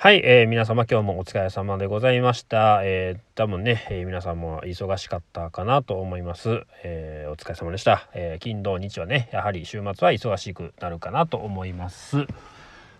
はい、えー、皆様今日もお疲れ様でございました。えー、多分ね、えー、皆さんも忙しかったかなと思います。えー、お疲れ様でした。えー、金土日はね、やはり週末は忙しくなるかなと思います。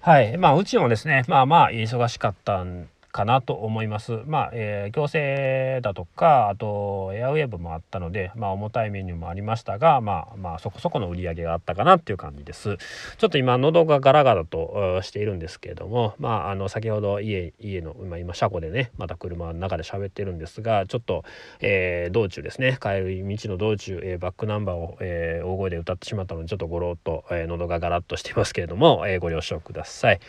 はい、まあうちもですね、まあまあ忙しかったんかなと思います。まあ、えー、強制だとか、あとエアウェーブもあったので、まあ重たいメニューもありましたが、まあまあそこそこの売り上げがあったかなっていう感じです。ちょっと今喉がガラガラとしているんですけれども、まああの先ほど家家の今今車庫でね、また車の中で喋ってるんですが、ちょっと、えー、道中ですね、帰る道の道中、えー、バックナンバーを、えー、大声で歌ってしまったので、ちょっとゴロッと、えー、喉がガラッとしてますけれども、えー、ご了承ください。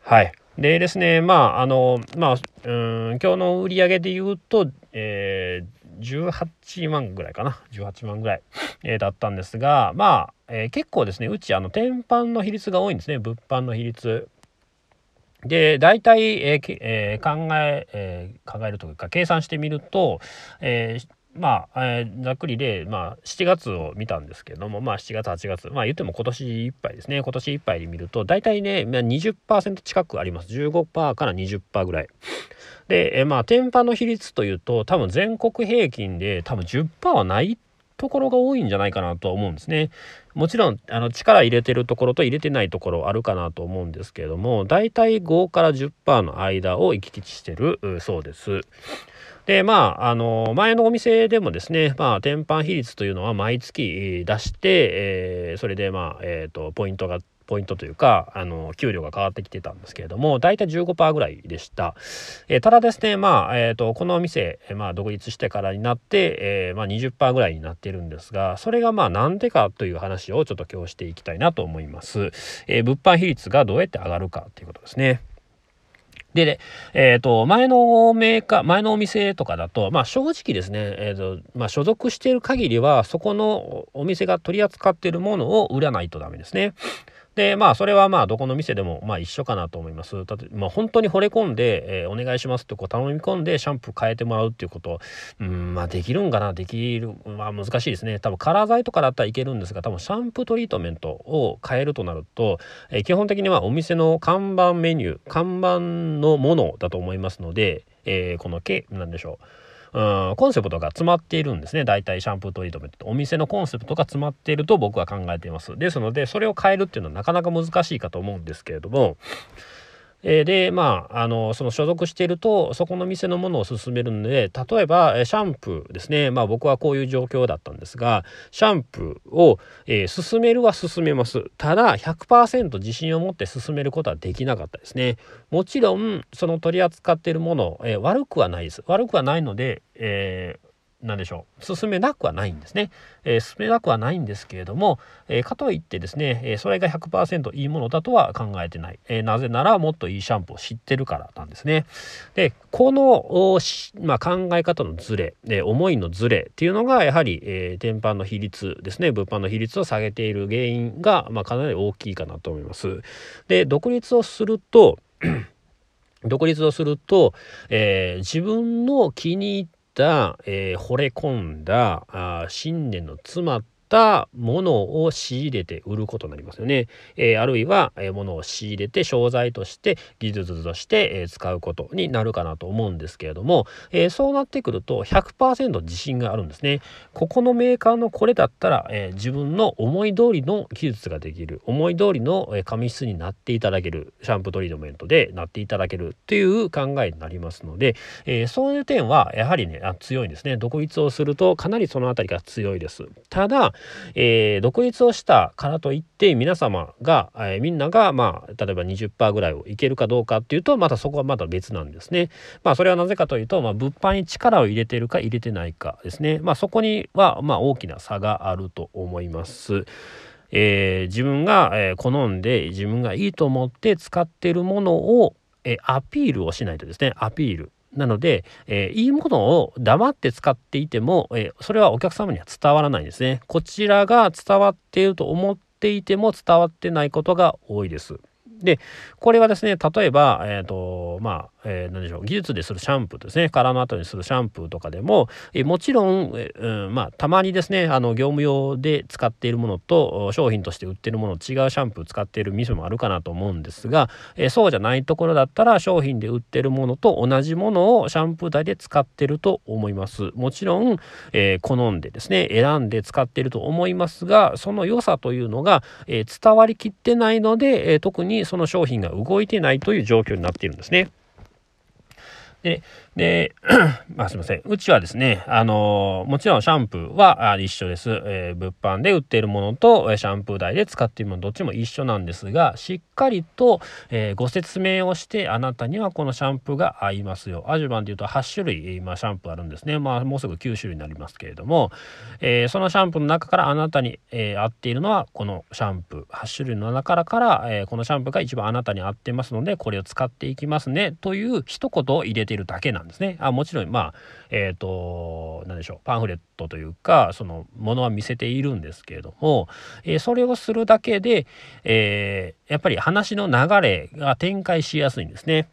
はい。でですね、まあ、あの、まあ、うん、今日の売り上げで言うと、えー、18万ぐらいかな。18万ぐらい、えー、だったんですが、まあ、えー、結構ですね、うち、あの、天板の比率が多いんですね。物販の比率。で、大体、えーえー、考え、えー、考えるというか、計算してみると、えー、まあ、えー、ざっくりで、まあ、7月を見たんですけども、まあ、7月、8月、まあ、言っても今年いっぱいですね。今年いっぱいで見ると、大体ね、まあ、20%近くあります。15%から20%ぐらい。で、えー、まあ、天板の比率というと、多分全国平均で多分10%はないところが多いんじゃないかなと思うんですね。もちろんあの力入れてるところと入れてないところあるかなと思うんですけども大体5から10%の間を行き来してるそうです。でまああの前のお店でもですねまあ天板比率というのは毎月出して、えー、それでまあえっ、ー、とポイントがポイントというかあの給料が変わってきてたんですけれども大体15%ぐらいでした、えー、ただですねまあ、えーと、このお店、まあ、独立してからになって、えーまあ、20%ぐらいになってるんですがそれがまあなんでかという話をちょっと今日していきたいなと思います、えー、物販比率がどうやって上がるかということですね。で、ね、えっ、ー、と、前のメーカー、前のお店とかだと、まあ正直ですね、えっ、ー、と、まあ所属している限りは、そこのお店が取り扱っているものを売らないとダメですね。で、まあ、それはまあ、どこの店でも、まあ、一緒かなと思います。だって、まあ、本当に惚れ込んで、えー、お願いしますってこう頼み込んで、シャンプー変えてもらうっていうこと、うん、まあ、できるんかな、できる、まあ、難しいですね。多分、カラー剤とかだったらいけるんですが、多分、シャンプートリートメントを変えるとなると、えー、基本的にはお店の看板メニュー、看板のものだと思いますので、えー、この毛、なんでしょう。うん、コンセプトが詰まっているんですね。大体シャンプートリートメント。お店のコンセプトが詰まっていると僕は考えています。ですので、それを変えるっていうのはなかなか難しいかと思うんですけれども、え、でまああのその所属しているとそこの店のものを勧めるので例えばシャンプーですね。まあ僕はこういう状況だったんですがシャンプーを、えー、勧めるは勧めます。ただ100%自信を持って勧めることはできなかったですね。もちろんその取り扱っているもの、えー、悪くはないです。悪くはないので、えー何でしょう。進めなくはないんですね、えー、進めなくはないんですけれども、えー、かといってですね、えー、それが100%いいものだとは考えてない、えなぜならもっといいシャンプーを知ってるからなんですね。でこの、まあ、考え方のズレ、え思いのズレっていうのがやはり、え天板の比率ですね。物販の比率を下げている原因が、まあ、かなり大きいかなと思います。で独立をすると 独立をすると、えー、自分の気に入った、えー、惚れ込んだあ信念の詰まったものを仕入れて売ることになりますよね。えー、あるいは、えー、ものを仕入れて商材として技術として、えー、使うことになるかなと思うんですけれども、えそうなってくると100%自信があるんですね。ここのメーカーのこれだったら、え自分の思い通りの技術ができる思い通りの、紙質になっていただけるシャンプートリートメントでなっていただけるという考えになりますので、えそういう点はやはりねあ強いんですね。独立をするとかなりその辺りが強いです。ただ、えー、独立をしたからといって皆様が、えー、みんながまあ例えば20%ぐらいをいけるかどうかっていうとまたそこはまた別なんですね。まあそれはなぜかというと、まあ、物販に力を入れてるか入れてないかですね。まあそこにはまあ大きな差があると思います。えー、自分が、え、好んで自分がいいと思って使ってるものを、え、アピールをしないとですねアピールなので、えー、いいものを黙って使っていても、えー、それはお客様には伝わらないんですね。こちらが伝わっていると思っていても伝わってないことが多いです。でこれはですね例えば、えーとまあえー、何でしょう技術でするシャンプーですね殻の後にするシャンプーとかでも、え、もちろん、えー、まあ、たまにですねあの業務用で使っているものと商品として売ってるもの違うシャンプー使っている店もあるかなと思うんですが、えそうじゃないところだったら商品で売ってるものと同じものをシャンプー台で使ってると思います。もちろん、え好んでですね選んで使ってると思いますがその良さというのが、え伝わりきってないので、え特にその商品が動いてないという状況になっているんですね。でで、ま あすいません。うちはですね、あのもちろんシャンプーは一緒です。えー、物販で売っているものとシャンプー台で使っているものどっちも一緒なんですが、しっかりと、えー、ご説明をしてあなたにはこのシャンプーが合いますよ。アジュバンでいうと8種類今シャンプーあるんですね。まあもうすぐ9種類になりますけれども、えー、そのシャンプーの中からあなたに、え合っているのはこのシャンプー。8種類の中から、えこのシャンプーが一番あなたに合ってますので、これを使っていきますね。という一言を入れているだけなんですですね。あもちろんまあえっ、ー、と何でしょうパンフレットというかそのものは見せているんですけれども、えー、それをするだけで、えー、やっぱり話の流れが展開しやすいんですね。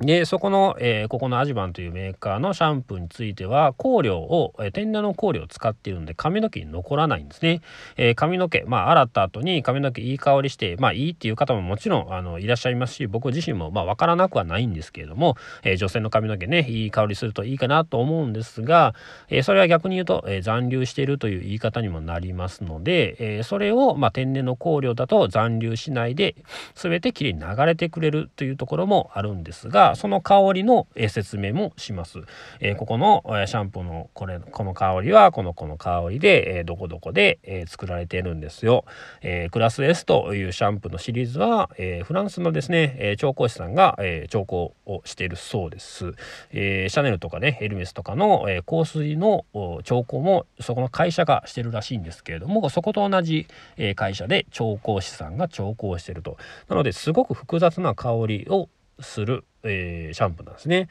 でそこの、えー、ここのアジバンというメーカーのシャンプーについては香料を、えー、天然の香料を使っているので髪の毛に残らないんですね、えー、髪の毛まあ洗った後に髪の毛いい香りしてまあいいっていう方ももちろんあのいらっしゃいますし僕自身もまあ分からなくはないんですけれども、え女性の髪の毛ねいい香りするといいかなと思うんですが、えそれは逆に言うと、え残留しているという言い方にもなりますので、えそれを、まあ、天然の香料だと残留しないで全てきれいに流れてくれるというところもあるんですがその香りの説明もします。えー、ここのシャンプーのこれこの香りはこの子の香りで、えー、どこどこで、えー、作られているんですよ。えクラス S というシャンプーのシリーズは、えフランスのですね、え調香師さんが、え調香をしているそうです。えシャネルとかねエルメスとかの、え香水の調香もそこの会社がしてるらしいんですけれどもそこと同じ、え会社で調香師さんが調香してると。なのですごく複雑な香りをする、えー、シャンプーなんですね。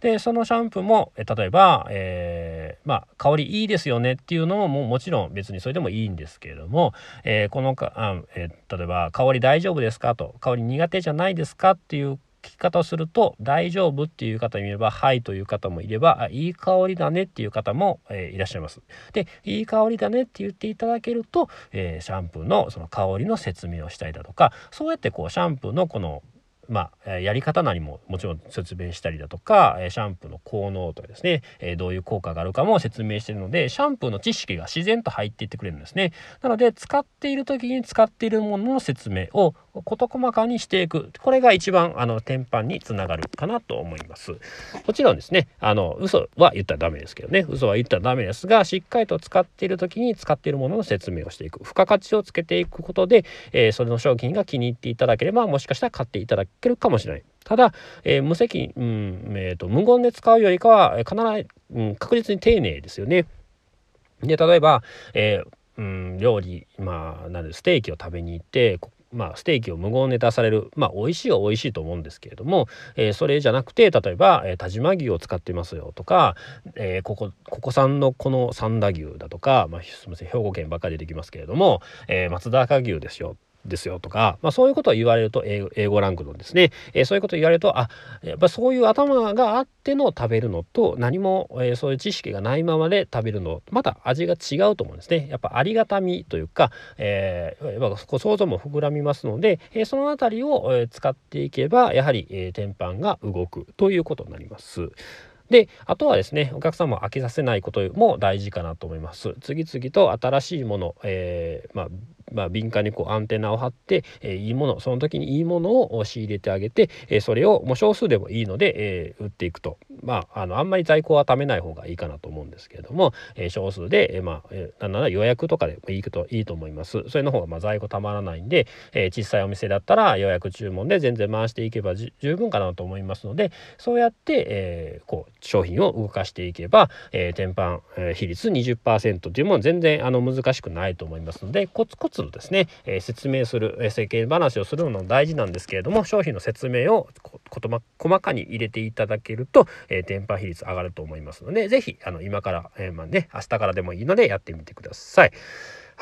でそのシャンプーも例えば、えー、まあ、香りいいですよねっていうのもももちろん別にそれでもいいんですけれども、えー、このかあ、えー、例えば「香り大丈夫ですか?」と「香り苦手じゃないですか?」っていう聞き方をすると「大丈夫」っていう方もいれば「はい」という方もいれば「いい香りだね」っていう方も、えー、いらっしゃいます。で「いい香りだね」って言っていただけると、え、シャンプーのその香りの説明をしたりだとかそうやってこうシャンプーのこのまあ、やり方なりももちろん説明したりだとかシャンプーの効能とかですねどういう効果があるかも説明してるのでシャンプーの知識が自然と入っていってくれるんですね。なので使っている時に使っているものの説明を事細かにしていくこれが一番あの天板につながるかなと思いますもちろんですねあの嘘は言ったらダメですけどね嘘は言ったらダメですがしっかりと使っている時に使っているものの説明をしていく付加価値をつけていくことで、えー、それの商品が気に入っていただければもしかしたら買っていただけるかもしれない。ただ、えー、無責任、うんえーと、無言で使うよりかは必ず、うん、確実に丁寧ですよね。で例えば、えー、うん、料理まあなんでステーキを食べに行ってまあ、ステーキを無言で出されるまあ美味しいは美味しいと思うんですけれども、えー、それじゃなくて例えば、えー、田島牛を使ってますよとか、えー、ここここ産のこの三田牛だとか、まあ、すみません兵庫県ばっかり出てきますけれども、えー、松坂牛ですよ。ですよとか、まあ、そういうことを言われると英語ランクのですね、えー、そういうことを言われるとあやっぱそういう頭があっての食べるのと何も、えー、そういう知識がないままで食べるのまた味が違うと思うんですねやっぱありがたみというか、えー、想像も膨らみますので、えー、その辺りを、え、使っていけばやはり、えー、天板が動くということになります。であとはですねお客様を飽きさせないことも大事かなと思います次々と新しいもの、えー、まあまあ、敏感にこうアンテナを張って、えー、いいものその時にいいものを仕入れてあげて、えー、それをもう少数でもいいので、えー、売っていくと。まああのあんまり在庫は貯めない方がいいかなと思うんですけれども、えー、少数で、えー、まあ、えー、なんなら予約とかでもいいといいと思いますそれの方がまあ在庫たまらないんで、えー、小さいお店だったら予約注文で全然回していけば十分かなと思いますのでそうやって、えー、こう商品を動かしていけば、えー、天板、えー、比率20%というも全然あの難しくないと思いますのでコツコツとですね、えー、説明する、えー、世間話をするのも大事なんですけれども商品の説明を細かに入れていただけると、えー、天板比率上がると思いますので是非今から、えー、まあね明日からでもいいのでやってみてください。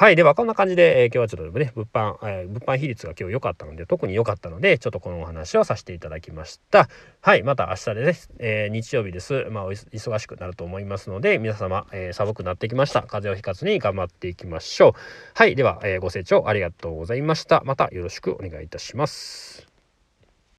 はい。では、こんな感じで、えー、今日はちょっとね、物販、えー、物販比率が今日良かったので、特に良かったので、ちょっとこのお話をさせていただきました。はい。また明日でね、えー、日曜日です。まあ、忙しくなると思いますので、皆様、え寒くなってきました。風邪をひかずに頑張っていきましょう。はい。では、えご清聴ありがとうございました。またよろしくお願いいたします。